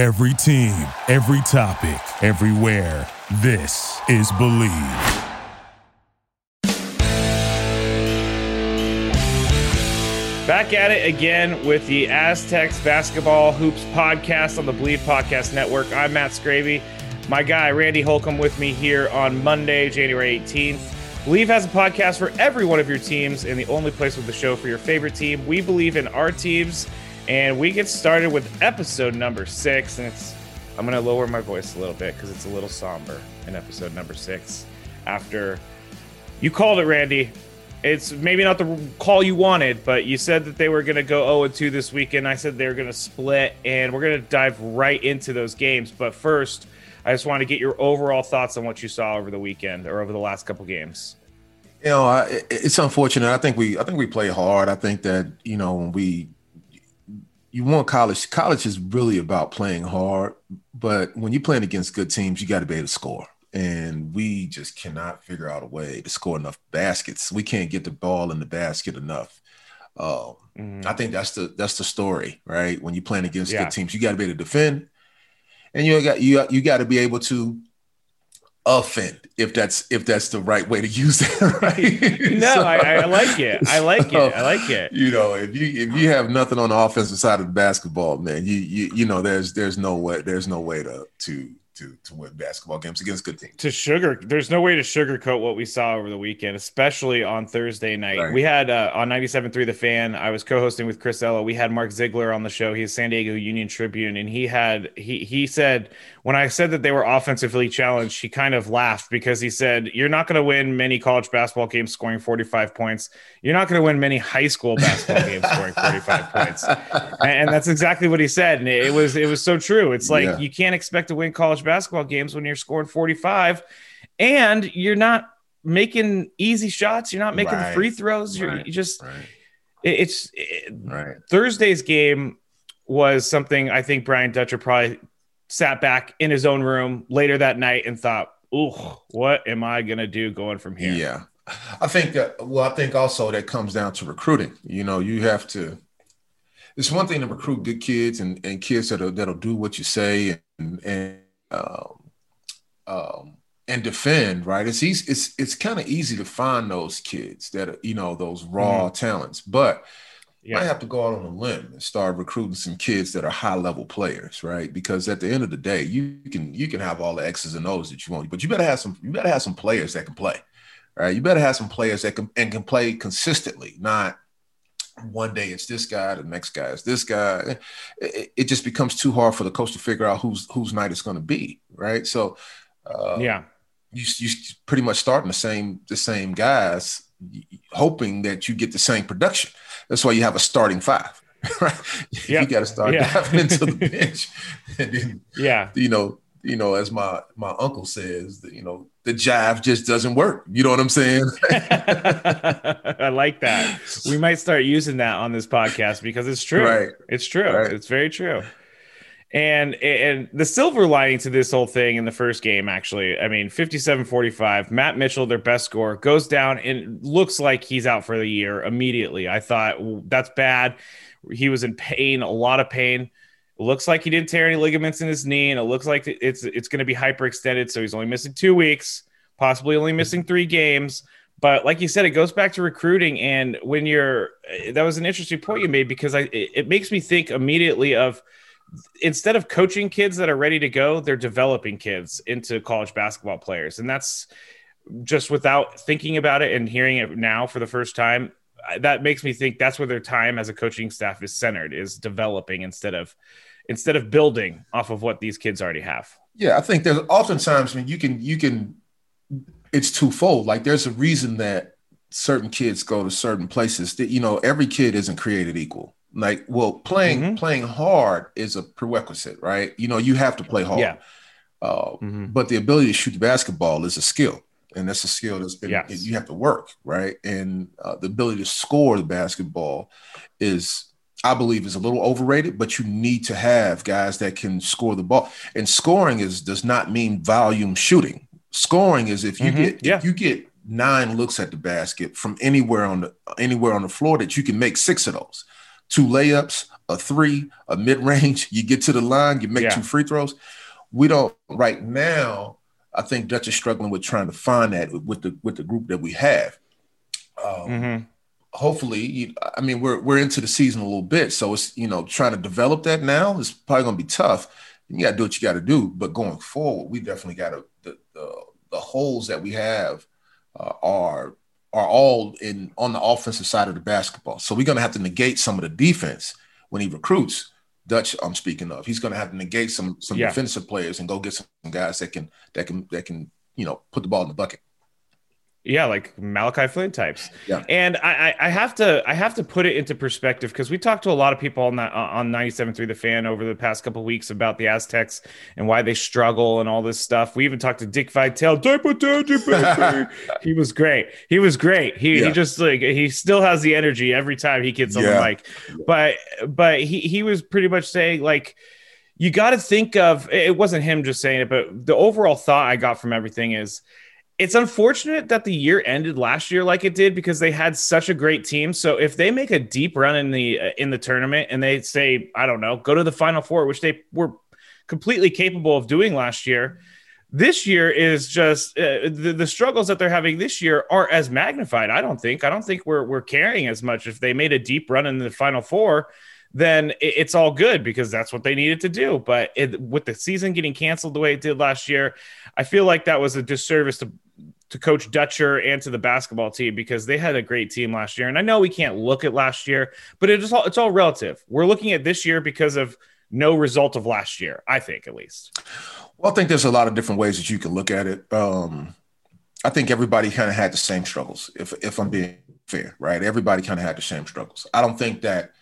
Every team, every topic, everywhere. This is Believe. Back at it again with the Aztecs Basketball Hoops podcast on the Believe Podcast Network. I'm Matt Scraby. My guy, Randy Holcomb, with me here on Monday, January 18th. Believe has a podcast for every one of your teams and the only place with the show for your favorite team. We believe in our teams, and we get started with episode number six. And it's, I'm to lower my voice a little bit because it's a little somber in episode number six. After you called it, Randy, it's maybe not the call you wanted, but you said that they were going to go 0 2 this weekend. I said they were going to split, and we're going to dive right into those games. But first, I just want to get your overall thoughts on what you saw over the weekend or over the last couple games. You know, I, it's unfortunate. I think we, I think we play hard. I think that you know when we, you want college. College is really about playing hard, but when you're playing against good teams, you got to be able to score and we just cannot figure out a way to score enough baskets. We can't get the ball in the basket enough. Um, mm-hmm. I think that's the that's the story, right? When you're playing against yeah. good teams, you got to be able to defend, and you got you you got to be able to offend if that's if that's the right way to use it right? No so, I, I, like it. I like so, it i like it. you know if you if you have nothing on the offensive side of the basketball man you you you know there's there's no way there's no way to to to to win basketball games against good teams. To sugar, there's no way to sugarcoat what we saw over the weekend, especially on Thursday night. Right. We had uh, on 97.3 The Fan. I was co-hosting with Chris Ella. We had Mark Ziegler on the show. He's San Diego Union Tribune, and he had he he said when I said that they were offensively challenged, he kind of laughed because he said, "You're not going to win many college basketball games scoring 45 points. You're not going to win many high school basketball games scoring 45 points." And, that's exactly what he said, and it was it was so true. It's like yeah. you can't expect to win college basketball games when you're scoring 45 and you're not making easy shots, you're not making right. free throws, you're right. you just right. it's it, Thursday's game was something I think Brian Dutcher probably sat back in his own room later that night and thought, "Ooh, what am I going to do going from here?" Yeah. I think that well, I think also that comes down to recruiting. You know, you have to it's one thing to recruit good kids and, and kids that'll that'll do what you say and and um, um, and defend, right? It's easy, it's it's kind of easy to find those kids that are, you know those raw mm-hmm. talents, but yeah. I have to go out on a limb and start recruiting some kids that are high level players, right? Because at the end of the day, you can you can have all the X's and O's that you want, but you better have some you better have some players that can play, right? You better have some players that can and can play consistently, not one day it's this guy, the next guy is this guy. It, it just becomes too hard for the coach to figure out whose whose night it's going to be, right? So, uh, yeah, you you pretty much starting the same the same guys, hoping that you get the same production. That's why you have a starting five, right? Yep. You got to start yeah. diving into the bench, and then yeah, you know, you know, as my my uncle says, that you know, the jive just doesn't work. You know what I'm saying? I like that. We might start using that on this podcast because it's true. Right. It's true. Right. It's very true. And and the silver lining to this whole thing in the first game, actually, I mean, 57-45, Matt Mitchell, their best score, goes down and looks like he's out for the year immediately. I thought that's bad. He was in pain, a lot of pain looks like he didn't tear any ligaments in his knee, and it looks like it's it's going to be hyperextended. So he's only missing two weeks, possibly only missing three games. But like you said, it goes back to recruiting, and when you're that was an interesting point you made because I it, it makes me think immediately of instead of coaching kids that are ready to go, they're developing kids into college basketball players, and that's just without thinking about it and hearing it now for the first time that makes me think that's where their time as a coaching staff is centered is developing instead of instead of building off of what these kids already have. Yeah, I think there's oftentimes when you can you can it's twofold. Like there's a reason that certain kids go to certain places that you know every kid isn't created equal. Like well playing mm-hmm. playing hard is a prerequisite, right? You know you have to play hard. Yeah. Uh, mm-hmm. But the ability to shoot the basketball is a skill, and that's a skill that's been yes. you have to work, right? And uh, the ability to score the basketball is I believe is a little overrated, but you need to have guys that can score the ball. And scoring is does not mean volume shooting. Scoring is if you mm-hmm. get yeah. if you get nine looks at the basket from anywhere on the anywhere on the floor that you can make six of those. Two layups, a three, a mid range. You get to the line, you make yeah. two free throws. We don't right now. I think Dutch is struggling with trying to find that with the with the group that we have. Um, mm-hmm. Hopefully, I mean we're we're into the season a little bit, so it's you know trying to develop that now is probably going to be tough. You got to do what you got to do, but going forward, we definitely got to the, the, the holes that we have uh, are are all in on the offensive side of the basketball. So we're going to have to negate some of the defense when he recruits. Dutch, I'm speaking of. He's going to have to negate some some yeah. defensive players and go get some guys that can that can that can you know put the ball in the bucket. Yeah, like Malachi Flynn types. Yeah. And I, I have to I have to put it into perspective because we talked to a lot of people on that on 97.3 The Fan over the past couple weeks about the Aztecs and why they struggle and all this stuff. We even talked to Dick Vitale. he was great. He was great. He, yeah. he just like he still has the energy every time he gets on yeah. the mic. But but he he was pretty much saying like you got to think of it wasn't him just saying it, but the overall thought I got from everything is it's unfortunate that the year ended last year like it did because they had such a great team. So if they make a deep run in the uh, in the tournament and they say, I don't know, go to the final four, which they were completely capable of doing last year, this year is just uh, the, the struggles that they're having this year are as magnified. I don't think. I don't think we're we're carrying as much. If they made a deep run in the final four, then it's all good because that's what they needed to do. But it, with the season getting canceled the way it did last year, I feel like that was a disservice to to Coach Dutcher and to the basketball team because they had a great team last year. And I know we can't look at last year, but it is all it's all relative. We're looking at this year because of no result of last year, I think at least. Well, I think there's a lot of different ways that you can look at it. Um, I think everybody kind of had the same struggles, if if I'm being fair, right? Everybody kind of had the same struggles. I don't think that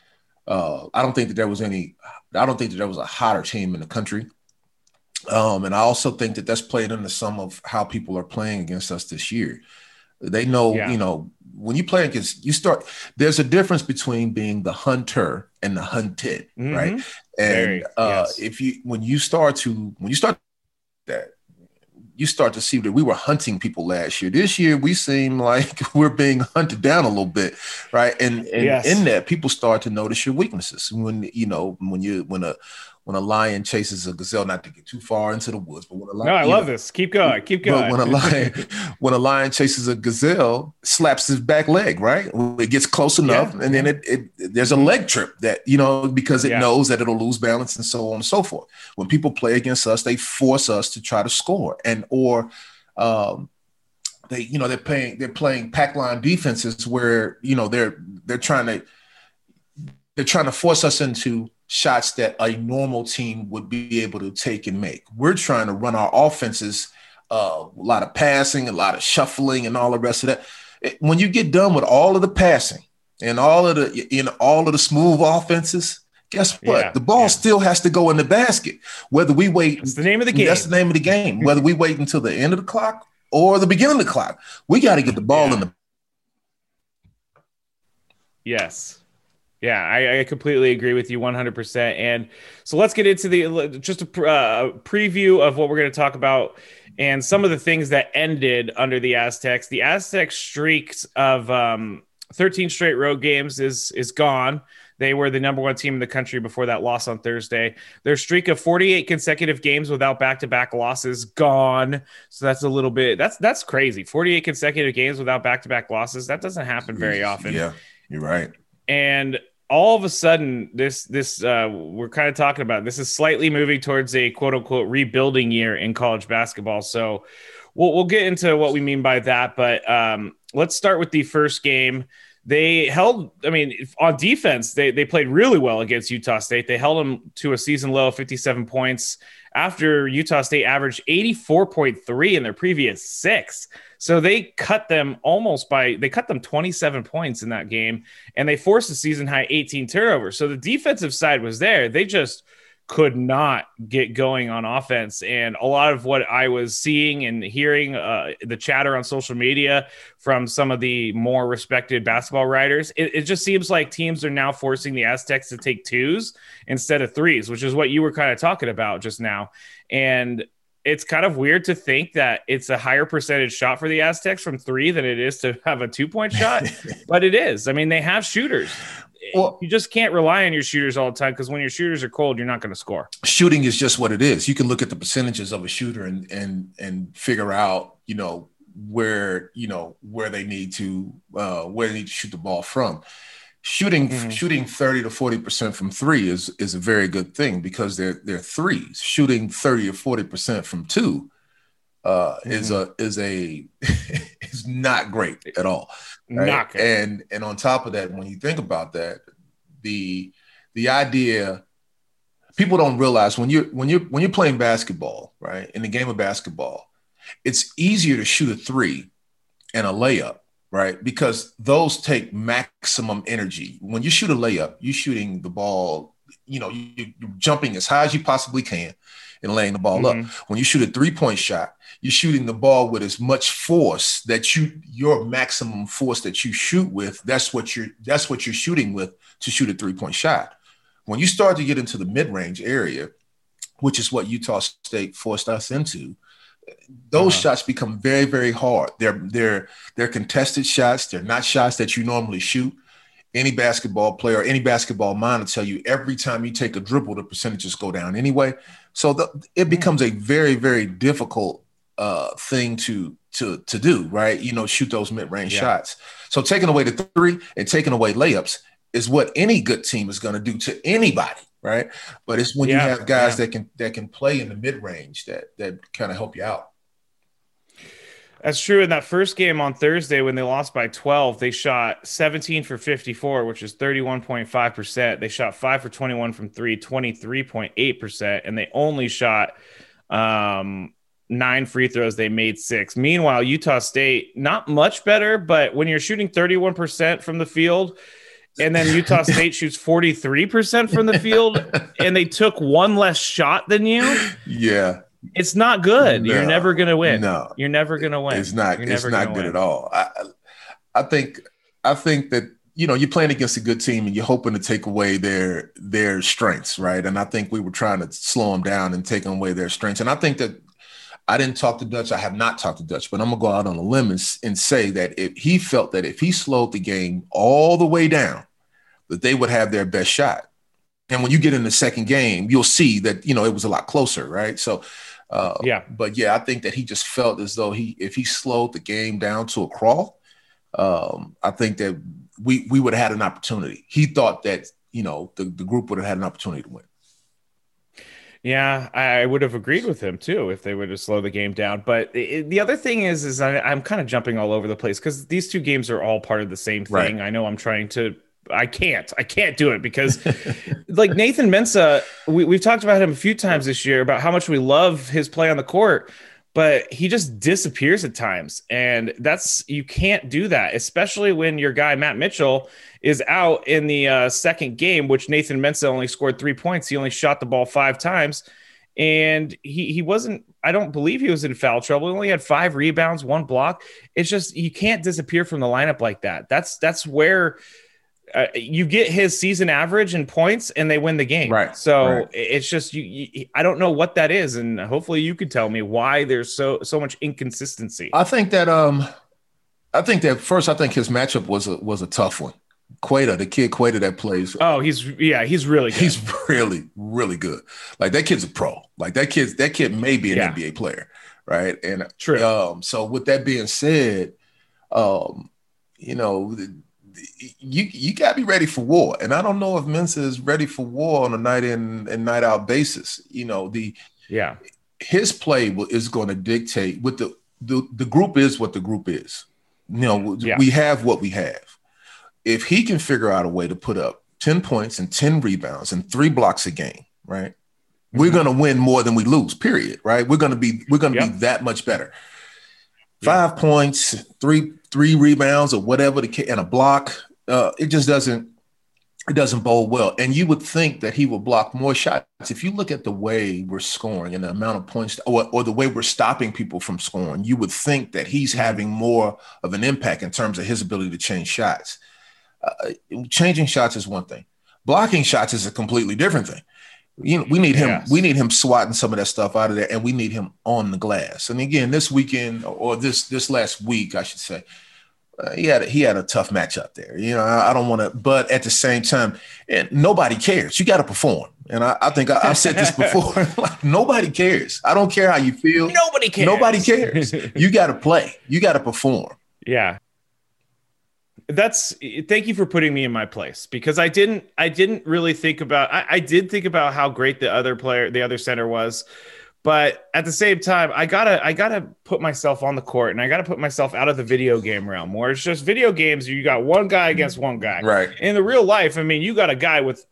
uh, I don't think that there was any I don't think that there was a hotter team in the country. Um, and I also think that that's played into some of how people are playing against us this year. They know, yeah. you know, when you play against, you start. There's a difference between being the hunter and the hunted, mm-hmm. right? And Very, uh, yes. if you when you start to when you start that, you start to see that we were hunting people last year. This year, we seem like we're being hunted down a little bit, right? And, and yes. in that, people start to notice your weaknesses when you know when you when a when a lion chases a gazelle, not to get too far into the woods, but when a lion, no, I love know, this. Keep going, keep going. when a lion, when a lion chases a gazelle, slaps his back leg, right? It gets close enough, yeah. and then it, it, there's a leg trip that you know because it yeah. knows that it'll lose balance and so on and so forth. When people play against us, they force us to try to score, and or um, they you know they're playing they're playing pack line defenses where you know they're they're trying to they're trying to force us into shots that a normal team would be able to take and make. We're trying to run our offenses, uh, a lot of passing, a lot of shuffling, and all the rest of that. When you get done with all of the passing and all of the in all of the smooth offenses, guess what? Yeah, the ball yeah. still has to go in the basket. Whether we wait, that's the name of the game. That's the name of the game. Whether we wait until the end of the clock or the beginning of the clock, we got to get the ball yeah. in the. Yes. Yeah, I, I, completely agree with you 100%. And so let's get into the just a uh, preview of what we're going to talk about and some of the things that ended under the Aztecs. The Aztecs streaks of um, 13 straight road games is is gone. They were the number one team in the country before that loss on Thursday. Their streak of 48 consecutive games without back-to-back losses gone. So that's a little bit that's that's crazy. 48 consecutive games without back-to-back losses. That doesn't happen very often. Yeah, you're right and all of a sudden this this uh, we're kind of talking about this is slightly moving towards a quote unquote rebuilding year in college basketball. So we'll, we'll get into what we mean by that but um, let's start with the first game they held i mean on defense they, they played really well against utah state they held them to a season low of 57 points after Utah State averaged 84.3 in their previous six. So they cut them almost by they cut them 27 points in that game and they forced a season high 18 turnovers. So the defensive side was there. They just could not get going on offense. And a lot of what I was seeing and hearing uh, the chatter on social media from some of the more respected basketball writers, it, it, just seems like teams are now forcing the Aztecs to take twos instead of threes, which is what you were kind of talking about just now. And it's kind of weird to think that it's a higher percentage shot for the Aztecs from three than it is to have a two point shot, but it is. I mean, they have shooters well, you just can't rely on your shooters all the time because when your shooters are cold, you're not going to score. Shooting is just what it is. You can look at the percentages of a shooter and and and figure out, you know, where you know where they need to uh, where they need to shoot the ball from. Shooting mm-hmm. shooting thirty to forty percent from three is is a very good thing because they're they're threes. Shooting thirty or forty percent from two uh, mm-hmm. is a is a is not great at all. Right? And and on top of that, when you think about that, the the idea people don't realize when you're when you're when you're playing basketball, right? In the game of basketball, it's easier to shoot a three and a layup, right? Because those take maximum energy. When you shoot a layup, you're shooting the ball, you know, you, are jumping as high as you possibly can and laying the ball mm-hmm. up. When you shoot a three point shot, you're shooting the ball with as much force that you your maximum force that you shoot with. That's what you're that's what you're shooting with to shoot a three point shot. When you start to get into the mid range area, which is what Utah State forced us into, those uh-huh. shots become very very hard. They're they're they're contested shots. They're not shots that you normally shoot any basketball player, any basketball mind will tell you every time you take a dribble, the percentages go down anyway. So the, it mm. becomes a very, very difficult uh, thing to to to do, right? You know, shoot those mid range yeah. shots. So taking away the three and taking away layups is what any good team is going to do to anybody, right? But it's when yeah, you have guys yeah. that can that can play in the mid range that that kind of help you out. That's true. In that first game on Thursday, when they lost by 12, they shot 17 for 54, which is 31.5%. They shot 5 for 21 from 3, 23.8%. And they only shot um, nine free throws. They made six. Meanwhile, Utah State, not much better, but when you're shooting 31% from the field, and then Utah State shoots 43% from the field, and they took one less shot than you. Yeah it's not good. No, You're never gonna win. No, you're never gonna win. It's not. It's not good win. at all. I, I think. I think that you know you're playing against a good team and you're hoping to take away their their strengths, right? And I think we were trying to slow them down and take away their strengths. And I think that I didn't talk to Dutch. I have not talked to Dutch, but I'm gonna go out on a limb and, and say that if he felt that if he slowed the game all the way down, that they would have their best shot. And when you get in the second game, you'll see that you know it was a lot closer, right? So uh, yeah, but yeah, I think that he just felt as though he, if he slowed the game down to a crawl, um, I think that we we would have had an opportunity. He thought that you know the, the group would have had an opportunity to win. Yeah, I would have agreed with him too if they would have slowed the game down. But it, the other thing is, is I, am kind of jumping all over the place because these two games are all part of the same thing. Right. I know I'm trying to I can't. I can't do it because, like Nathan Mensah, we, we've talked about him a few times this year about how much we love his play on the court, but he just disappears at times. And that's, you can't do that, especially when your guy, Matt Mitchell, is out in the uh, second game, which Nathan Mensah only scored three points. He only shot the ball five times. And he, he wasn't, I don't believe he was in foul trouble. He only had five rebounds, one block. It's just, you can't disappear from the lineup like that. That's, that's where, uh, you get his season average and points and they win the game. Right. So right. it's just you, you, I don't know what that is and hopefully you could tell me why there's so so much inconsistency. I think that um I think that first I think his matchup was a was a tough one. Queta, the kid Queta that plays. Oh, he's yeah, he's really good. He's really really good. Like that kid's a pro. Like that kid's that kid may be an yeah. NBA player, right? And True. um so with that being said, um you know, you you got to be ready for war. And I don't know if Mensah is ready for war on a night in and night out basis. You know, the yeah, his play is going to dictate what the, the the group is what the group is. You know, yeah. we have what we have. If he can figure out a way to put up 10 points and 10 rebounds and three blocks a game, right? Mm-hmm. We're going to win more than we lose, period, right? We're going to be we're going to yep. be that much better. Five yeah. points, three three rebounds or whatever the and a block. Uh, it just doesn't it doesn't bowl well. And you would think that he would block more shots. If you look at the way we're scoring and the amount of points or, or the way we're stopping people from scoring, you would think that he's having more of an impact in terms of his ability to change shots. Uh, changing shots is one thing. Blocking shots is a completely different thing you know, we need him. Yes. We need him swatting some of that stuff out of there, and we need him on the glass. And again, this weekend or this this last week, I should say, uh, he had a, he had a tough matchup there. You know, I, I don't want to, but at the same time, and nobody cares. You got to perform. And I, I think I, have said this before. like, nobody cares. I don't care how you feel. Nobody cares. Nobody cares. you got to play. You got to perform. Yeah. That's thank you for putting me in my place because I didn't I didn't really think about I, I did think about how great the other player the other center was but at the same time i gotta i gotta put myself on the court and i gotta put myself out of the video game realm where it's just video games you got one guy mm-hmm. against one guy. Right. In the real life i mean you got a guy with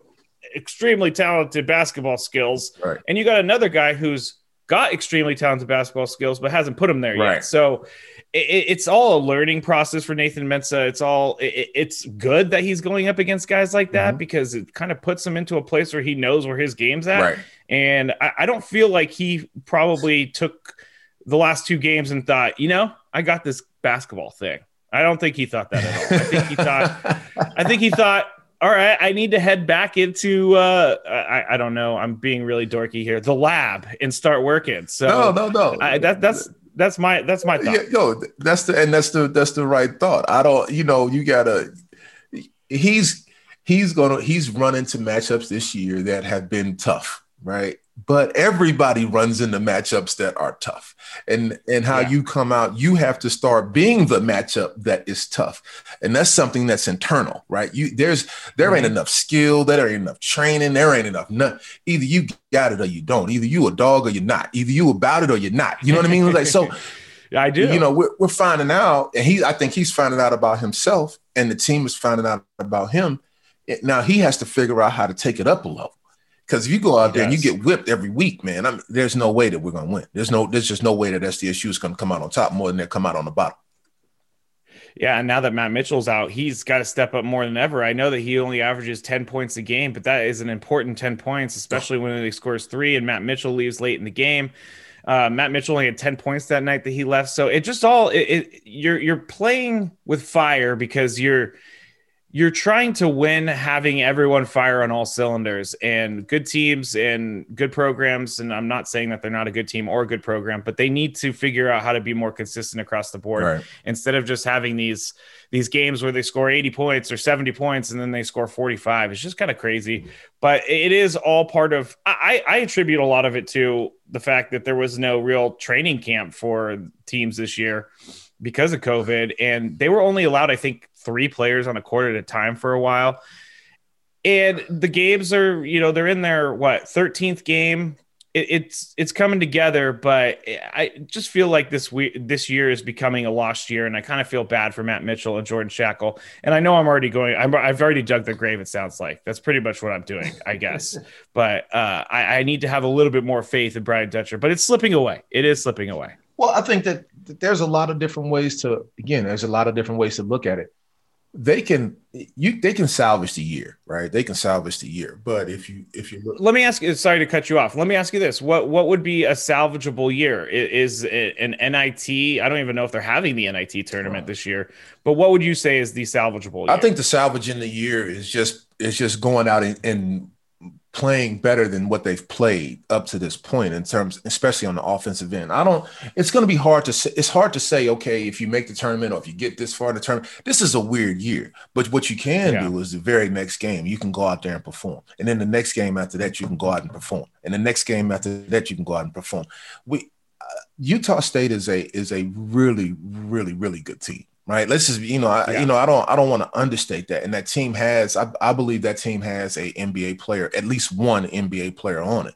extremely talented basketball skills right. and you got another guy who's got extremely talented basketball skills but hasn't put them there right. yet so it, it's all a learning process for nathan mensah it's all it, it's good that he's going up against guys like that mm-hmm. because it kind of puts him into a place where he knows where his game's at right and I, I don't feel like he probably took the last two games and thought, you know, I got this basketball thing. I don't think he thought that at all. I think he thought, I think he thought, all right, I need to head back into, uh, I, I don't know, I'm being really dorky here, the lab and start working. So no, no, no. I, that, that's, that's my, that's my thought. Yeah, yo, that's the, and that's the, that's the right thought. I don't, you know, you gotta, he's, he's gonna, he's run into matchups this year that have been tough right? But everybody runs into matchups that are tough. And and how yeah. you come out, you have to start being the matchup that is tough. And that's something that's internal, right? You there's there ain't enough skill, there ain't enough training, there ain't enough none. Either you got it or you don't. Either you a dog or you're not. Either you about it or you're not. You know what I mean? Like so I do. You know, we're, we're finding out, and he I think he's finding out about himself, and the team is finding out about him. Now he has to figure out how to take it up a level. Because if you go out there and you get whipped every week, man, I mean, there's no way that we're going to win. There's no, there's just no way that SDSU is going to come out on top more than they come out on the bottom. Yeah, and now that Matt Mitchell's out, he's got to step up more than ever. I know that he only averages 10 points a game, but that is an important 10 points, especially when he scores three and Matt Mitchell leaves late in the game. Uh, Matt Mitchell only had 10 points that night that he left. So it just all it, it, you're you're playing with fire because you're you're trying to win having everyone fire on all cylinders and good teams and good programs. And i'm not saying that they're not a good team or a good program but they need to figure out how to be more consistent across the board right. instead of just having these these games where they score 80 points or 70 points and then they score 45 it's just kind of crazy. But it is all part of I, I attribute a lot of it to the fact that there was no real training camp for teams this year because of covid. And they were only allowed i think three players on a court at a time for a while. And the games are, you know, they're in their what 13th game. It, it's it's coming together, but I just feel like this week this year is becoming a lost year, and I kind of feel bad for Matt Mitchell and Jordan Schakel. And I know I'm already going. I'm, I've already dug the grave. It sounds like that's pretty much what I'm doing, I guess. but uh, I, I need to have a little bit more faith in Brian Dutcher, but it's slipping away. It is slipping away. Well, I think that, that there's a lot of different ways to again. There's a lot of different ways to look at it they can you they can salvage the year, right? They can salvage the year. But if you if you look- let me ask you, sorry to cut you off. Let me ask you this: what what would be a salvageable year? Is, is an NIT? I don't even know if they're having the NIT tournament this year. But what would you say is the salvageable? Year? I think the salvage in the year is just is just going out and, and playing better than what they've played up to this point in terms especially on the offensive end. I don't it's going to be hard to say it's hard to say okay if you make the tournament or if you get this far in the tournament this is a weird year. But what you can yeah. do is the very next game you can go out there and perform. And then the next game after that you can go out and perform. And the next game after that you can go out and perform. We uh, utah state is a is a really really really good team right? Let's just you know, I, yeah. you know, I don't I don't want to understate that. And that team has, I, I believe that team has a NBA player, at least one NBA player on it.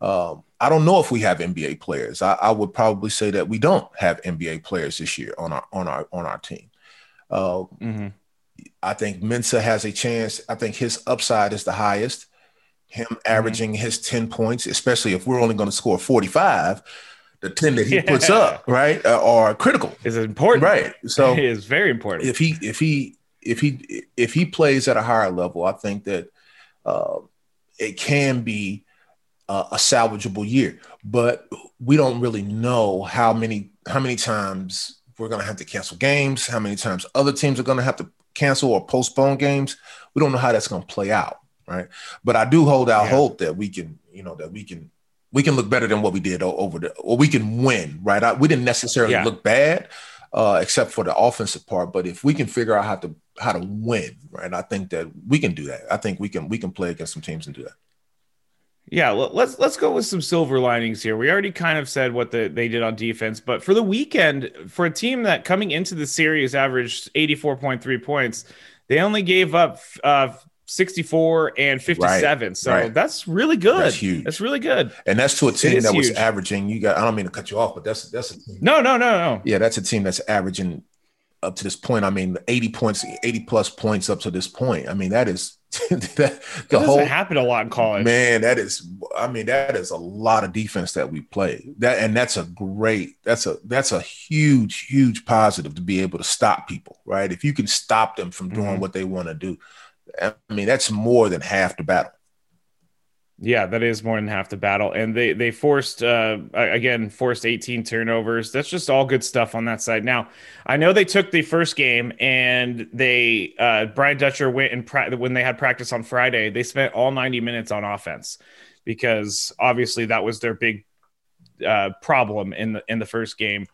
Um, I don't know if we have NBA players. I, I, would probably say that we don't have NBA players this year on our on our on our team. Uh, mm-hmm. I think Mensah has a chance. I think his upside is the highest. Him mm-hmm. averaging mm-hmm. his 10 points, especially if we're only going to score 45, the 10 that he yeah. puts up, right, uh, are critical. Is important. Right. So it is very important. If he if he if he if he plays at a higher level, I think that uh, it can be uh, a salvageable year. But we don't really know how many how many times we're going to have to cancel games, how many times other teams are going to have to cancel or postpone games. We don't know how that's going to play out, right? But I do hold out yeah. hope that we can, you know, that we can we can look better than what we did over the, or we can win, right? I, we didn't necessarily yeah. look bad. uh, except for the offensive part. But if we can figure out how to how to win, right, I think that we can do that. I think we can we can play against some teams and do that. Yeah, let's let's go with some silver linings here. We already kind of said what the, they did on defense, but for the weekend, for a team that coming into the series averaged 84.3 points, they only gave up uh, 64 and 57. Right, so right. that's really good. That's huge. That's really good. And that's to a team that was averaging. You got. I don't mean to cut you off, but that's that's a team. No, no, no, no. Yeah, that's a team that's averaging up to this point. I mean, 80 points, 80 plus points up to this point. I mean, that is that, the whole happen a lot in college. Man, that is I mean, that is a lot of defense that we play. That and that's a great, that's a that's a huge, huge positive to be able to stop people, right? If you can stop them from doing mm-hmm. what they want to do. I mean, that's more than half the battle. Yeah, that is more than half the battle, and they they forced uh, again forced 18 turnovers. That's just all good stuff on that side. Now, I know they took the first game and they uh, Brian Dutcher went and pra- when they had practice on Friday, they spent all 90 minutes on offense because obviously that was their big uh, problem in the in the first game.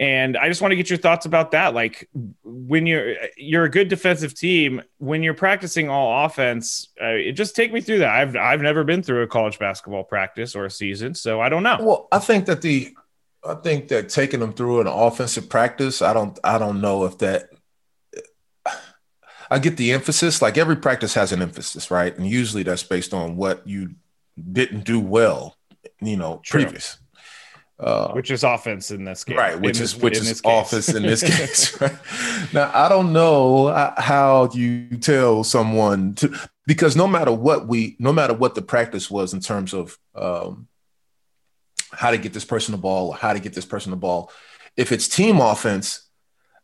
And I just want to get your thoughts about that. Like when you're you're a good defensive team, when you're practicing all offense, uh, just take me through that. I've I've never been through a college basketball practice or a season, so I don't know. Well, I think that the I think that taking them through an offensive practice, I don't I don't know if that I get the emphasis. Like every practice has an emphasis, right? And usually that's based on what you didn't do well, you know, True. previous. Uh, which is offense in this game, right? Which is which is offense in this case. Right? Now I don't know how you tell someone to because no matter what we, no matter what the practice was in terms of um, how to get this person the ball or how to get this person the ball, if it's team offense,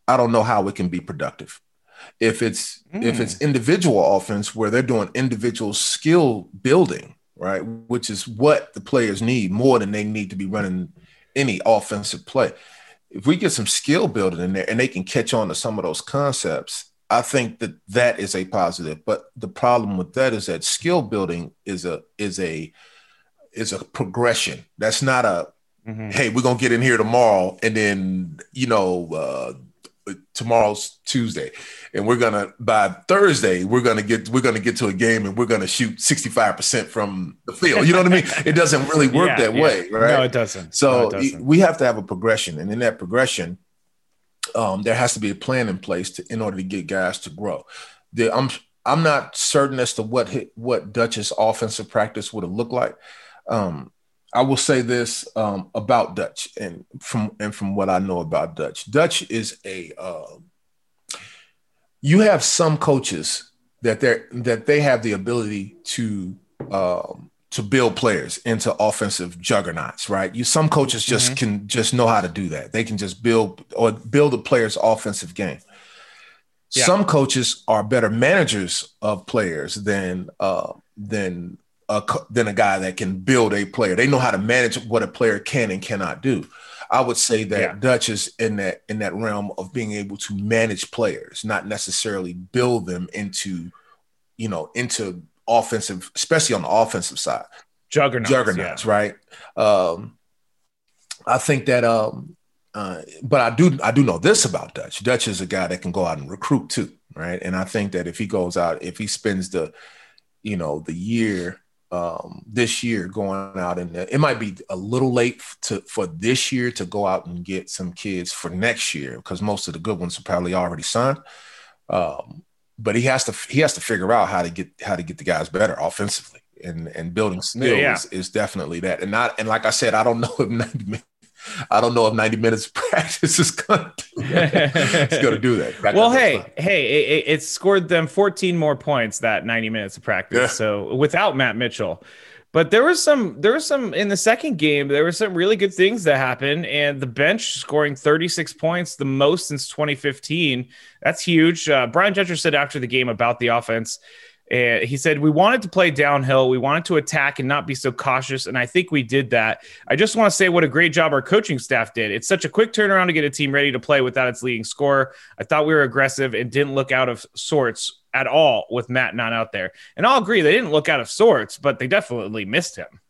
I don't know how it can be productive. If it's mm. if it's mm. individual offense where they're doing individual skill building, right, which is what the players need more than they need to be running any offensive play. If we get some skill building in there and they can catch on to some of those concepts, I think that that is a positive. But the problem with that is that skill building is a is a is a progression. That's not a mm-hmm. hey, we're gonna get in here tomorrow and then you know uh, tomorrow's Tuesday, and we're gonna by Thursday we're gonna get we're gonna get to a game and we're gonna shoot sixty five percent from the field. You know what I mean? It doesn't really work yeah, that yeah. way, right? No, it doesn't. So no, it doesn't. we have to have a progression, and in that progression, um, there has to be a plan in place to in order to get guys to grow. The, I'm I'm not certain as to what hit, what Dutch's offensive practice would have looked like. Um, I will say this um, about Dutch, and from and from what I know about Dutch, Dutch is a. Uh, you have some coaches that they that they have the ability to um, to build players into offensive juggernauts, right? You some coaches just mm-hmm. can just know how to do that. They can just build or build a player's offensive game. Yeah. Some coaches are better managers of players than uh, than a, than a guy that can build a player. They know how to manage what a player can and cannot do. I would say that yeah. Dutch is in that in that realm of being able to manage players, not necessarily build them into, you know, into offensive, especially on the offensive side. Juggernauts, juggernauts, yeah. right? Um, I think that, um, uh, but I do I do know this about Dutch. Dutch is a guy that can go out and recruit too, right? And I think that if he goes out, if he spends the, you know, the year um, this year going out and it might be a little late to for this year to go out and get some kids for next year because most of the good ones are probably already signed. Um, but he has to he has to figure out how to get how to get the guys better offensively and and building skills yeah, yeah. Is, is, definitely that and not and like I said I don't know if 90 I don't know if 90 minutes of practice is going to do that. it's going to do that. well, hey, hey, it, it, scored them 14 more points that 90 minutes of practice. Yeah. So without Matt Mitchell. But there was some, there was some in the second game. There were some really good things that happened, and the bench scoring 36 points, the most since 2015. That's huge. Uh, Brian Dutcher said after the game about the offense and he said, We wanted to play downhill. We wanted to attack and not be so cautious. And I think we did that. I just want to say what a great job our coaching staff did. It's such a quick turnaround to get a team ready to play without its leading scorer. I thought we were aggressive and didn't look out of sorts at all with Matt not out there. And I'll agree, they didn't look out of sorts, but they definitely missed him.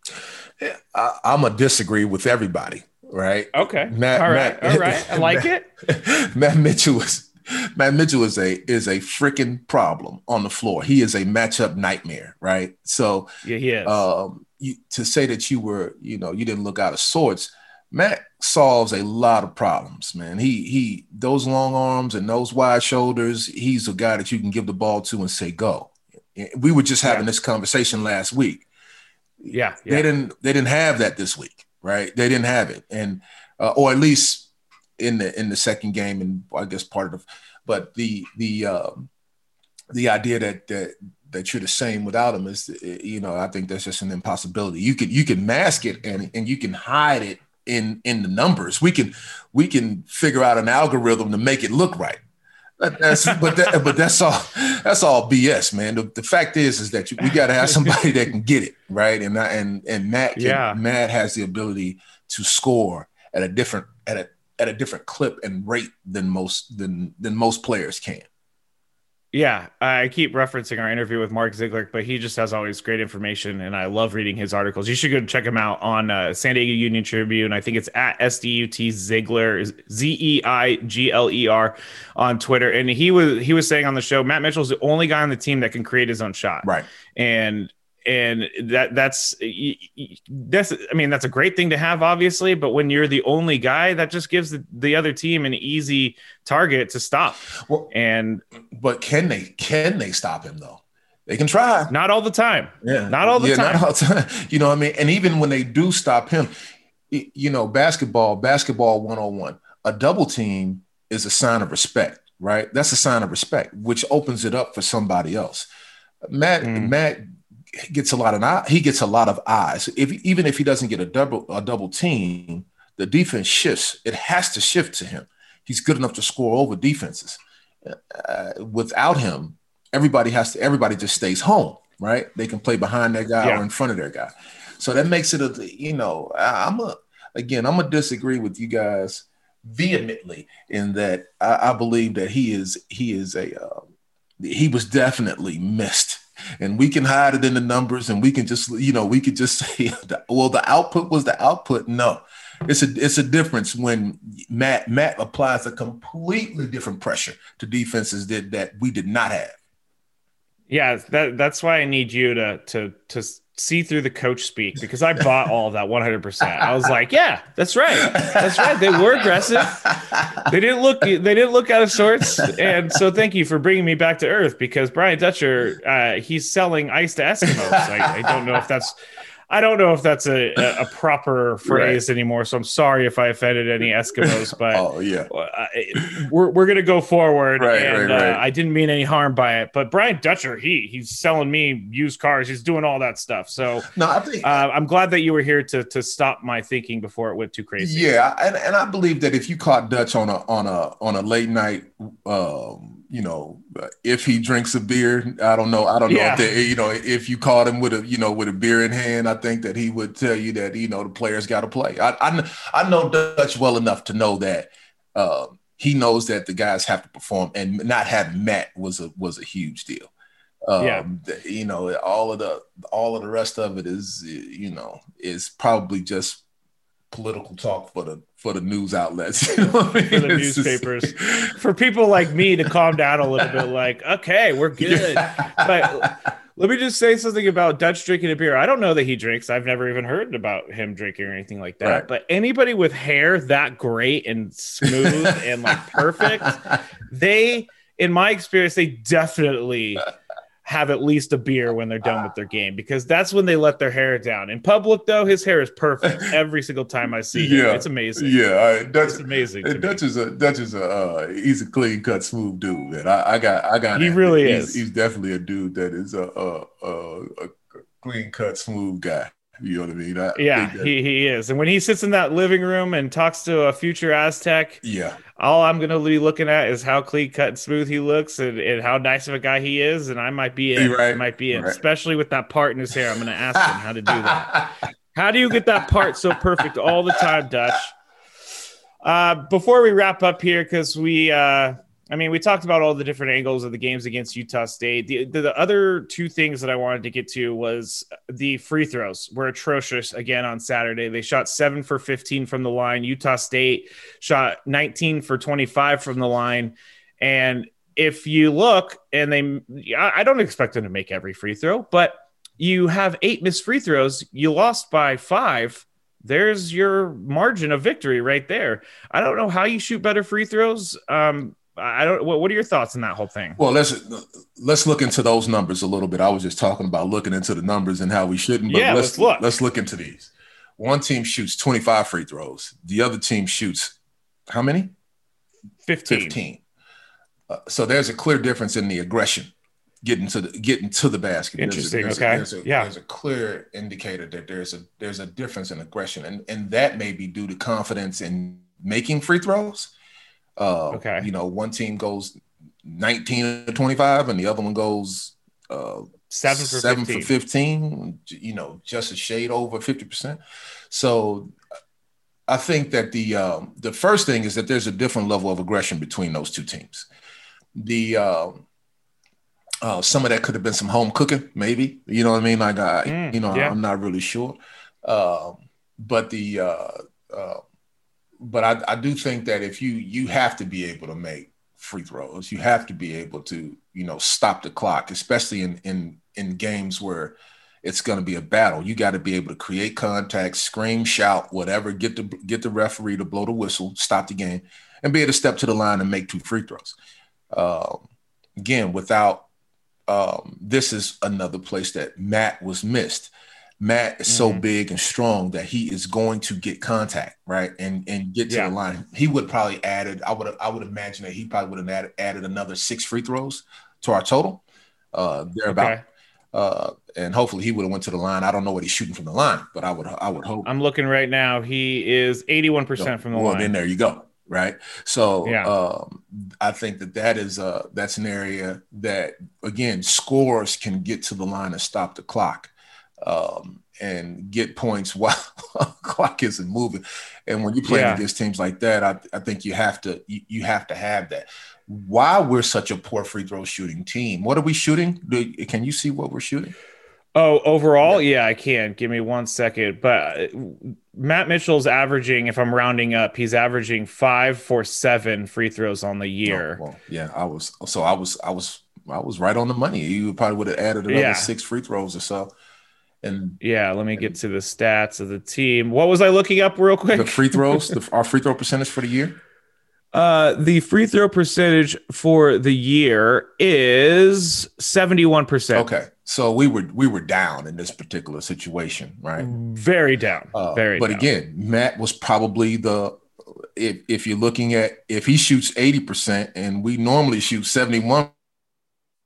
Yeah, I, am going to disagree with everybody. right? Okay. Matt, all right. Matt, all right. I like Matt, it. Matt Mitchell is Matt Mitchell is a is a freaking problem on the floor. He is a matchup nightmare, right? So yeah, is. Um, you, to say that you were, you know, you didn't look out of sorts. Matt solves a lot of problems, man. He he those long arms and those wide shoulders. He's a guy that you can give the ball to and say go. We were just having yeah. this conversation last week. Yeah, yeah, they didn't they didn't have that this week, right? They didn't have it, and uh, or at least in the in the second game, and I guess part of. But the the um, the idea that that that you're the same without him is, you know, I think that's just an impossibility. You can you can mask it and and you can hide it in in the numbers. We can we can figure out an algorithm to make it look right. But that's but that, but that's all that's all BS, man. The, the fact is is that you, we got to have somebody that can get it right, and I, and and Matt can, yeah. Matt has the ability to score at a different at a at a different clip and rate than most than than most players can. Yeah, I keep referencing our interview with Mark Ziegler, but he just has always great information, and I love reading his articles. You should go check him out on uh, San Diego Union Tribune. I think it's at SDUT Ziegler, Z E I G L E R, on Twitter. And he was he was saying on the show, Matt Mitchell's the only guy on the team that can create his own shot. Right. And and that that's that's I mean that's a great thing to have obviously but when you're the only guy that just gives the, the other team an easy target to stop. Well, and but can they can they stop him though? They can try. Not all the time. Yeah. Not all the yeah, time. All the time. You know what I mean? And even when they do stop him you know basketball basketball 101 a double team is a sign of respect right? That's a sign of respect which opens it up for somebody else. Matt mm. Matt gets a lot of he gets a lot of eyes. If even if he doesn't get a double a double team, the defense shifts. It has to shift to him. He's good enough to score over defenses. Uh, without him, everybody has to. Everybody just stays home, right? They can play behind their guy yeah. or in front of their guy. So that makes it a. You know, I'm a again. I'm gonna disagree with you guys vehemently in that I, I believe that he is he is a uh, he was definitely missed and we can hide it in the numbers and we can just you know we could just say well the output was the output. No it's a it's a difference when matt matt applies a completely different pressure to defenses that that we did not have. Yeah that that's why i need you to to to see through the coach speak because I bought all of that 100%. I was like, yeah, that's right. That's right. They were aggressive. They didn't look they didn't look out of sorts. And so thank you for bringing me back to earth because Brian Dutcher uh, he's selling ice to Eskimos. I, I don't know if that's I don't know if that's a, a proper phrase right. anymore. So I'm sorry if I offended any Eskimos, but oh yeah, we're, we're gonna go forward. Right, and right, right. Uh, I didn't mean any harm by it. But Brian Dutcher, he he's selling me used cars. He's doing all that stuff. So no, I think uh, I'm glad that you were here to to stop my thinking before it went too crazy. Yeah, and, and I believe that if you caught Dutch on a on a on a late night um, you know, if he drinks a beer, I don't know. I don't know yeah. if they, you know, if you caught him with a, you know, with a beer in hand, I think that he would tell you that, you know, the players got to play. I, I, I, know Dutch well enough to know that uh, he knows that the guys have to perform, and not having Matt was a was a huge deal. Um, yeah. you know, all of the all of the rest of it is, you know, is probably just political talk for the for the news outlets. You know I mean? For the it's newspapers. Just... for people like me to calm down a little bit, like, okay, we're good. but let me just say something about Dutch drinking a beer. I don't know that he drinks. I've never even heard about him drinking or anything like that. Right. But anybody with hair that great and smooth and like perfect, they, in my experience, they definitely have at least a beer when they're done with their game because that's when they let their hair down. In public, though, his hair is perfect every single time I see him. Yeah, it's amazing. Yeah, that's it's amazing. Dutch is a Dutch is a uh, he's a clean cut, smooth dude, and I, I got I got he really he's, is. He's definitely a dude that is a a, a, a clean cut, smooth guy. You know what I mean? I yeah, that, he, he is. And when he sits in that living room and talks to a future Aztec, yeah, all I'm going to be looking at is how clean cut and smooth he looks and, and how nice of a guy he is. And I might be in. Right. I might be in, right. especially with that part in his hair. I'm going to ask him how to do that. how do you get that part so perfect all the time, Dutch? Uh, before we wrap up here, because we uh, I mean, we talked about all the different angles of the games against Utah State. The, the, the, other two things that I wanted to get to was the free throws were atrocious again on Saturday. They shot seven for 15 from the line. Utah State shot 19 for 25 from the line. And if you look, and they, I don't expect them to make every free throw, but you have eight missed free throws. You lost by five there's your margin of victory right there. I don't know how you shoot better free throws. Um, I don't. What, what are your thoughts on that whole thing? Well, let's let's look into those numbers a little bit. I was just talking about looking into the numbers and how we shouldn't. But yeah, let's, let's look. Let's look into these. One team shoots 25 free throws. The other team shoots how many? 15. 15. Uh, so there's a clear difference in the aggression getting to the getting to the basket. Interesting. There's a, there's okay. A, there's yeah. There's a clear indicator that there's a there's a difference in aggression, and and that may be due to confidence in making free throws. Uh, okay. You know, one team goes 19 to 25, and the other one goes uh, seven for seven 15. for 15. You know, just a shade over 50 percent. So. I think that the um, the first thing is that there's a different level of aggression between those two teams. The um, uh, some of that could have been some home cooking, maybe. You know what I mean? Like, I, mm, you know, yeah. I'm not really sure. Uh, but the, uh, uh, but I, I do think that if you you have to be able to make free throws, you have to be able to, you know, stop the clock, especially in in in games where it's going to be a battle. You got to be able to create contact, scream, shout, whatever, get the get the referee to blow the whistle, stop the game, and be able to step to the line and make two free throws. Um, again, without um, this is another place that Matt was missed. Matt is so mm-hmm. big and strong that he is going to get contact, right? And and get to yeah. the line. He would probably added, I would I would imagine that he probably would have added, added another six free throws to our total. Uh thereabout. Okay. Uh, and hopefully he would have went to the line. I don't know what he's shooting from the line, but I would I would hope. I'm looking right now. He is 81% from the well, line. Well, then there you go right? So yeah. um, I think that that is uh, that's an area that again scores can get to the line and stop the clock um, and get points while the clock isn't moving. And when you're playing yeah. against teams like that, I, I think you have to you, you, have to have that. Why we're such a poor free throw shooting team? What are we shooting? Do, can you see what we're shooting? Oh, overall, yeah. yeah, I can. Give me one second. But uh, Matt Mitchell's averaging, if I'm rounding up, he's averaging five for seven free throws on the year. Oh, well, yeah, I was. So I was, I was, I was right on the money. You probably would have added another yeah. six free throws or so. And yeah, let me and, get to the stats of the team. What was I looking up real quick? The free throws, the, our free throw percentage for the year. Uh, the free throw percentage for the year is 71%. Okay. So we were we were down in this particular situation, right? Very down. Uh, very but down. again, Matt was probably the if if you're looking at if he shoots 80% and we normally shoot 71 he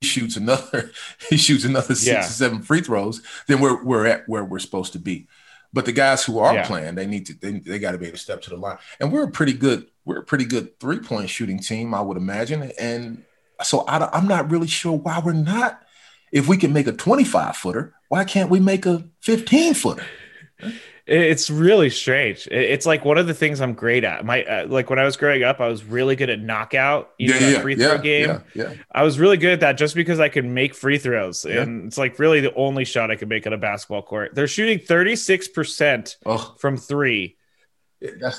shoots another he shoots another six yeah. or seven free throws, then we're we're at where we're supposed to be. But the guys who are yeah. playing, they need to they, they got to be able to step to the line. And we're a pretty good we're a pretty good three point shooting team, I would imagine. And so I, I'm not really sure why we're not. If we can make a 25 footer, why can't we make a 15 footer? It's really strange. It's like one of the things I'm great at. My uh, like when I was growing up, I was really good at knockout, you yeah, know, yeah, free throw yeah, game. Yeah, I was really good at that just because I could make free throws, and it's like really the only shot I could make on a basketball court. They're shooting 36 percent from three.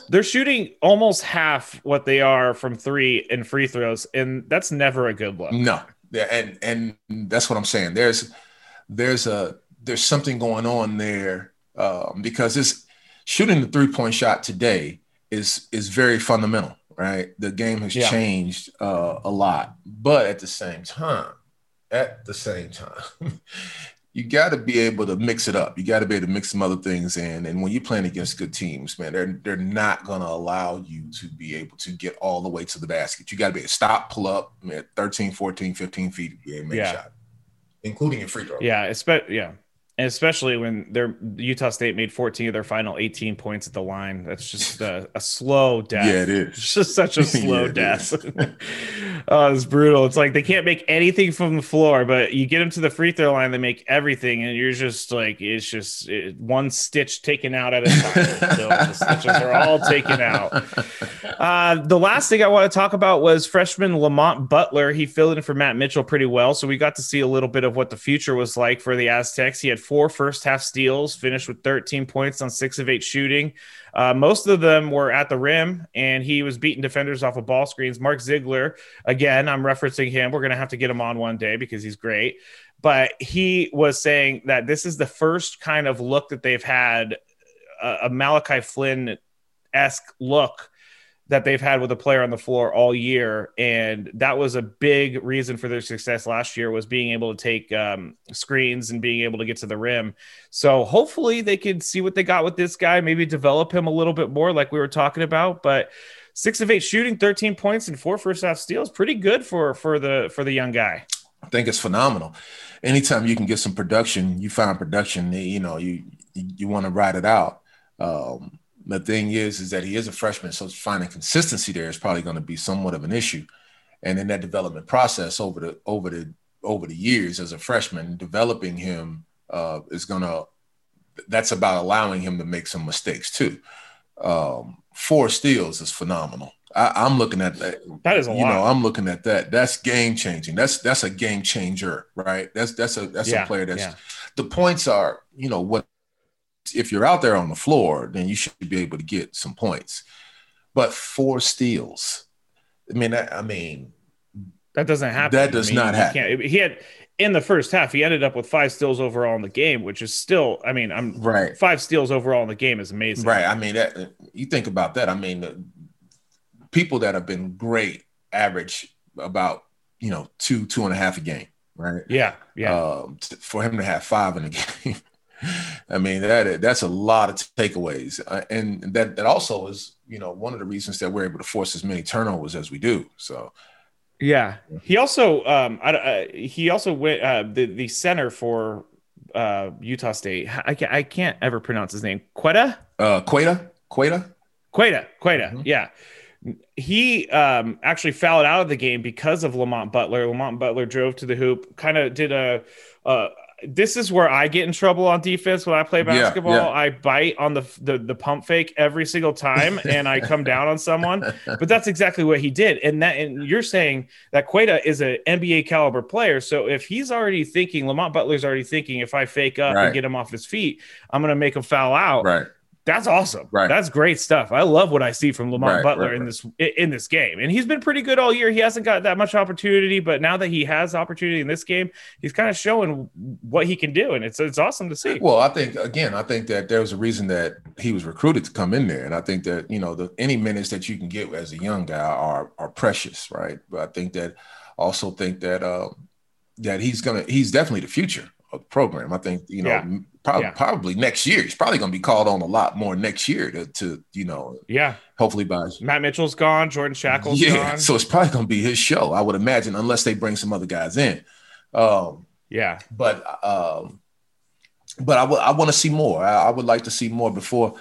They're shooting almost half what they are from three in free throws, and that's never a good look. No, yeah, and and that's what I'm saying. There's there's a there's something going on there um, because it's shooting the three point shot today is is very fundamental, right? The game has yeah. changed uh, a lot, but at the same time, at the same time. you got to be able to mix it up. You got to be able to mix some other things in. And when you're playing against good teams, man, they're they're not going to allow you to be able to get all the way to the basket. You got to be able to stop, pull up, man, 13, 14, 15 feet to be able to make yeah. a shot, including your free throw. Yeah, especially yeah and especially when their Utah State made 14 of their final 18 points at the line. That's just a, a slow death. Yeah, it is. It's just such a slow yeah, death. oh, it's brutal. It's like they can't make anything from the floor, but you get them to the free throw line, they make everything, and you're just like, it's just it, one stitch taken out at a time. so the stitches are all taken out. Uh, the last thing I want to talk about was freshman Lamont Butler. He filled in for Matt Mitchell pretty well, so we got to see a little bit of what the future was like for the Aztecs. He had four first half steals, finished with 13 points on six of eight shooting. Uh, most of them were at the rim, and he was beating defenders off of ball screens. Mark Ziegler, again, I'm referencing him. We're going to have to get him on one day because he's great. But he was saying that this is the first kind of look that they've had a, a Malachi Flynn esque look that they've had with a player on the floor all year, and that was a big reason for their success last year was being able to take um, screens and being able to get to the rim. So hopefully they can see what they got with this guy, maybe develop him a little bit more, like we were talking about. But six of eight shooting, thirteen points, and four first half steals, pretty good for for the for the young guy. I think it's phenomenal. Anytime you can get some production, you find production. You know, you you want to ride it out. Um, the thing is, is that he is a freshman, so finding consistency there is probably going to be somewhat of an issue. And in that development process over the over the over the years as a freshman, developing him uh, is going to that's about allowing him to make some mistakes too. Um, four steals is phenomenal. I, am looking at that. That is a you lot. know, I'm looking at that. That's game changing. That's that's a game changer, right? That's that's a that's yeah, a player that's yeah. the points are you know what if you're out there on the floor, then you should be able to get some points. But four steals, I mean, I, I mean, that doesn't happen. That does I mean, not happen. He had in the first half, he ended up with five steals overall in the game, which is still, I mean, I'm right. Five steals overall in the game is amazing. Right. I mean, that you think about that. I mean, people that have been great average about you know two two and a half a game. Right. Yeah. Yeah. Um, for him to have five in a game I mean that that's a lot of takeaways, uh, and that that also is you know one of the reasons that we're able to force as many turnovers as we do. So, yeah, he also um I, uh, he also went uh, the the center for uh Utah State. I can't, I can't ever pronounce his name. Queta. Uh, Queta. Queta. Queta. Queta. Mm-hmm. Yeah. He um, actually fouled out of the game because of Lamont Butler. Lamont Butler drove to the hoop, kind of did a, a this is where I get in trouble on defense when I play basketball. Yeah, yeah. I bite on the, the, the pump fake every single time, and I come down on someone. But that's exactly what he did. And that and you're saying that Queta is an NBA caliber player. So if he's already thinking, Lamont Butler's already thinking, if I fake up right. and get him off his feet, I'm going to make him foul out. Right that's awesome. Right. That's great stuff. I love what I see from Lamont right, Butler right, in this in this game. And he's been pretty good all year. He hasn't got that much opportunity, but now that he has opportunity in this game, he's kind of showing what he can do and it's it's awesome to see. Well, I think again, I think that there was a reason that he was recruited to come in there and I think that, you know, the any minutes that you can get as a young guy are are precious, right? But I think that also think that um that he's to he's definitely the future program. I think, you know, yeah probably, yeah. probably next year. He's probably going to be called on a lot more next year to, to you know, yeah, hopefully by Matt Mitchell's gone, Jordan Schakel's yeah, gone. So it's probably going to be his show, I would imagine, unless they bring some other guys in. Um, yeah, but um, but I, w- I want to see more. I, I would like to see more before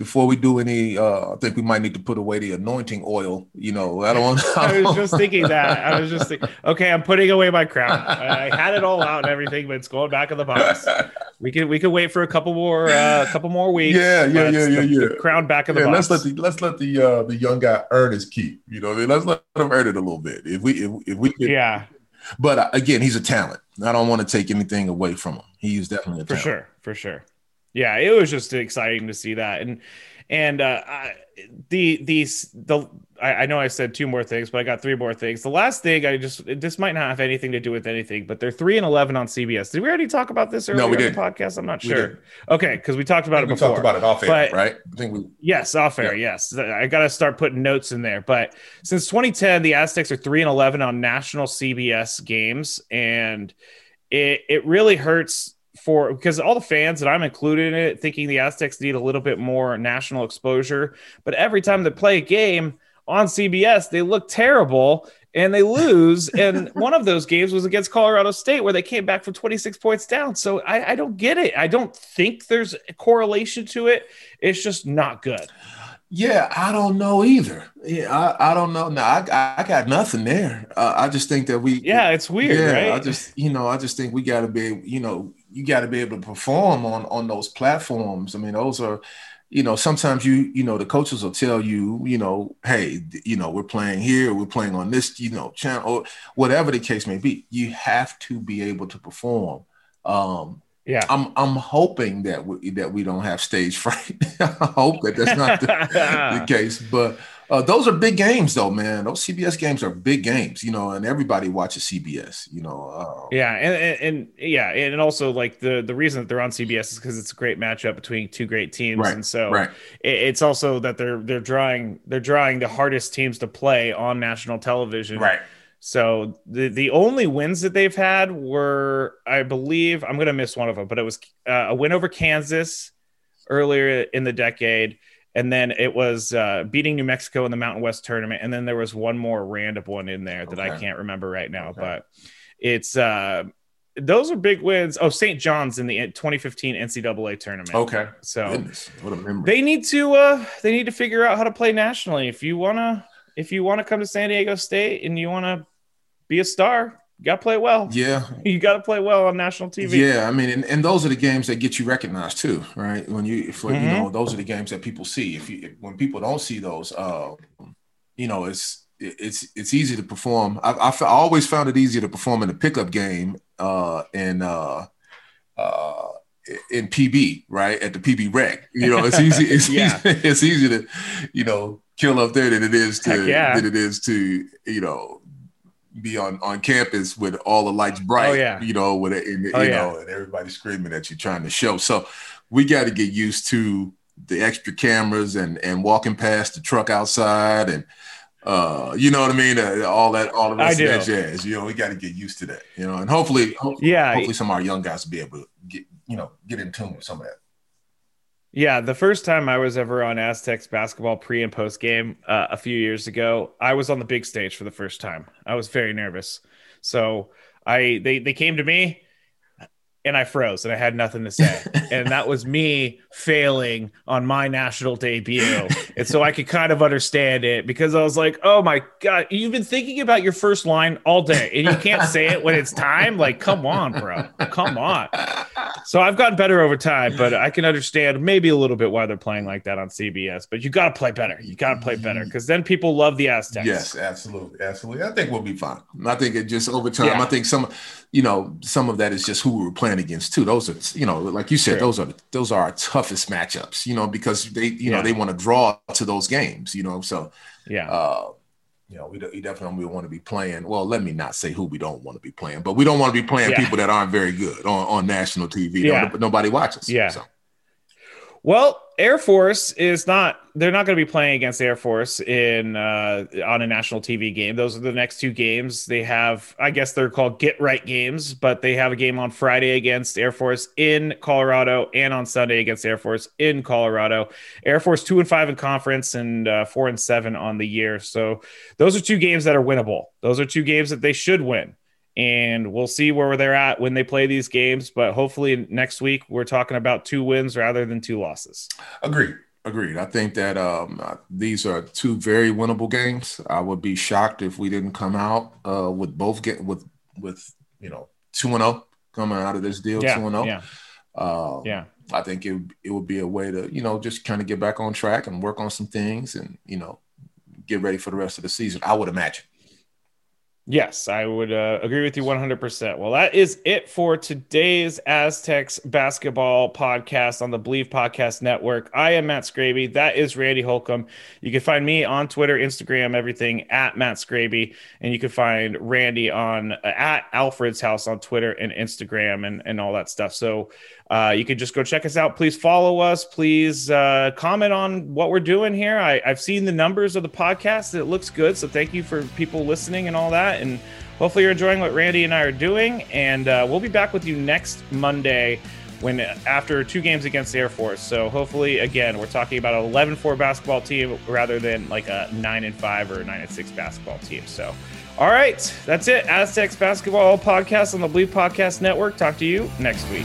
before we do any, uh, I think we might need to put away the anointing oil. You know, I don't want. I was just thinking that. I was just thinking, okay, I'm putting away my crown. I had it all out and everything, but it's going back in the box. We can we can wait for a couple more uh, a couple more weeks. Yeah, yeah, yeah, yeah, yeah. crown back in the yeah, box. Let's let the let's let the uh, the young guy earn his keep. You know, I mean? let's let him earn it a little bit. If we if, if we could, yeah. But uh, again, he's a talent. I don't want to take anything away from him. He is definitely a for talent. sure, for sure. Yeah, it was just exciting to see that, and and uh, I, the these the I, I, know I said two more things, but I got three more things. The last thing I just this might not have anything to do with anything, but they're three and eleven on CBS. Did we already talk about this earlier no, we did. the podcast? I'm not sure. Okay, because we talked about it. We before. talked about it off air, right? I think we. Yes, off air. Yeah. Yes, I got to start putting notes in there. But since 2010, the Aztecs are three and eleven on national CBS games, and it it really hurts for because all the fans that I'm included in it thinking the Aztecs need a little bit more national exposure. But every time they play a game, on CBS, they look terrible and they lose. and one of those games was against Colorado State, where they came back from 26 points down. So I, I don't get it. I don't think there's a correlation to it. It's just not good. Yeah, I don't know either. Yeah, I, I don't know. No, I, I got nothing there. Uh, I just think that we. Yeah, it's weird, yeah, right? I just, you know, I just think we got to be, you know, you got to be able to perform on on those platforms. I mean, those are, you know, sometimes you, you know, the coaches will tell you, you know, hey, you know, we're playing here, we're playing on this, you know, channel, or whatever the case may be. You have to be able to perform. Um, yeah, I'm I'm hoping that we that we don't have stage fright. I hope that that's not the, the case. But uh, those are big games, though, man. Those CBS games are big games, you know, and everybody watches CBS, you know. Uh, yeah, and, and, and yeah, and also like the the reason that they're on CBS is because it's a great matchup between two great teams, right, and so right. it, it's also that they're they're drawing they're drawing the hardest teams to play on national television, right so the the only wins that they've had were, I believe, I'm going to miss one of them, but it was uh, a win over Kansas earlier in the decade, and then it was uh, beating New Mexico in the Mountain West tournament, and then there was one more random one in there that okay. I can't remember right now, okay. but it's uh, those are big wins. Oh, St. John's in the 2015 NCAA tournament. Okay, so Goodness, what a memory. They need to uh, they need to figure out how to play nationally. If you wanna if you want to come to San Diego State and you want to be a star. You got to play well. Yeah. You got to play well on national TV. Yeah. I mean, and, and those are the games that get you recognized too, right? When you, for, mm-hmm. you know, those are the games that people see. If you, if, when people don't see those, uh, you know, it's, it's, it's easy to perform. I, I, I always found it easier to perform in a pickup game, uh, in, uh, uh, in PB, right at the PB rec. You know, it's easy. It's yeah. easy. It's easy to, you know, kill up there than it is to yeah. than it is to you know be on on campus with all the lights bright. Oh, yeah. You know, with it, and, oh, you yeah. know, and everybody screaming at you trying to show. So we got to get used to the extra cameras and and walking past the truck outside and uh you know what I mean uh, all that all of that jazz you know we got to get used to that you know and hopefully, hopefully yeah hopefully some of our young guys will be able to get you know get in tune with some of that yeah, the first time I was ever on Aztecs basketball pre and post game uh, a few years ago, I was on the big stage for the first time. I was very nervous. So I they they came to me and I froze and I had nothing to say. and that was me failing on my national debut. and so I could kind of understand it because I was like, oh my God, you've been thinking about your first line all day and you can't say it when it's time. Like, come on, bro. Come on. So I've gotten better over time, but I can understand maybe a little bit why they're playing like that on CBS. But you got to play better. You got to play better because then people love the Aztecs. Yes, absolutely. Absolutely. I think we'll be fine. I think it just over time, yeah. I think some, you know, some of that is just who we're playing against too. Those are, you know, like you said, sure. those are those are our toughest matchups. You know, because they, you yeah. know, they want to draw to those games. You know, so yeah. Uh, you know, we, we definitely want to be playing. Well, let me not say who we don't want to be playing, but we don't want to be playing yeah. people that aren't very good on, on national TV. Yeah. nobody watches. Yeah. So. Well, Air Force is not. They're not going to be playing against Air Force in uh, on a national TV game. Those are the next two games they have. I guess they're called get right games, but they have a game on Friday against Air Force in Colorado, and on Sunday against Air Force in Colorado. Air Force two and five in conference, and uh, four and seven on the year. So those are two games that are winnable. Those are two games that they should win and we'll see where they're at when they play these games. But hopefully next week we're talking about two wins rather than two losses. Agreed. Agreed. I think that um, uh, these are two very winnable games. I would be shocked if we didn't come out uh, with both get with with you know two and zero oh coming out of this deal. Two and zero. Oh. Yeah. Uh, yeah. I think it it would be a way to you know just kind of get back on track and work on some things and you know get ready for the rest of the season. I would imagine. Yes, I would uh, agree with you 100%. Well, that is it for today's Aztecs basketball podcast on the Bleav Podcast Network. I am Matt Scraby. That is Randy Holcomb. You can find me on Twitter, Instagram, everything at Matt Scraby. And you can find Randy on uh, at Alfred's House on Twitter and Instagram and, and all that stuff. So uh, you can just go check us out. Please follow us. Please uh, comment on what we're doing here. I, have seen the numbers of the podcast. It looks good. So thank you for people listening and all that. And hopefully you're enjoying what Randy and I are doing. And uh, we'll be back with you next Monday when after two games against the Air Force. So hopefully, again, we're talking about an 11-4 basketball team rather than like a nine and five or nine and six basketball team. So, all right, that's it. Aztecs basketball podcast on the Bleav Podcast Network. Talk to you next week.